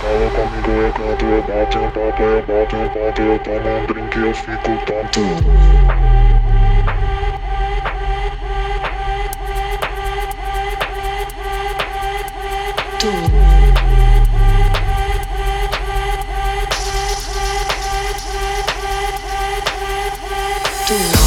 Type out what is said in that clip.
Fala comigo, é quanto eu bato, eu papo, eu bato, eu bato, eu tomo um drink eu fico tonto. Tu.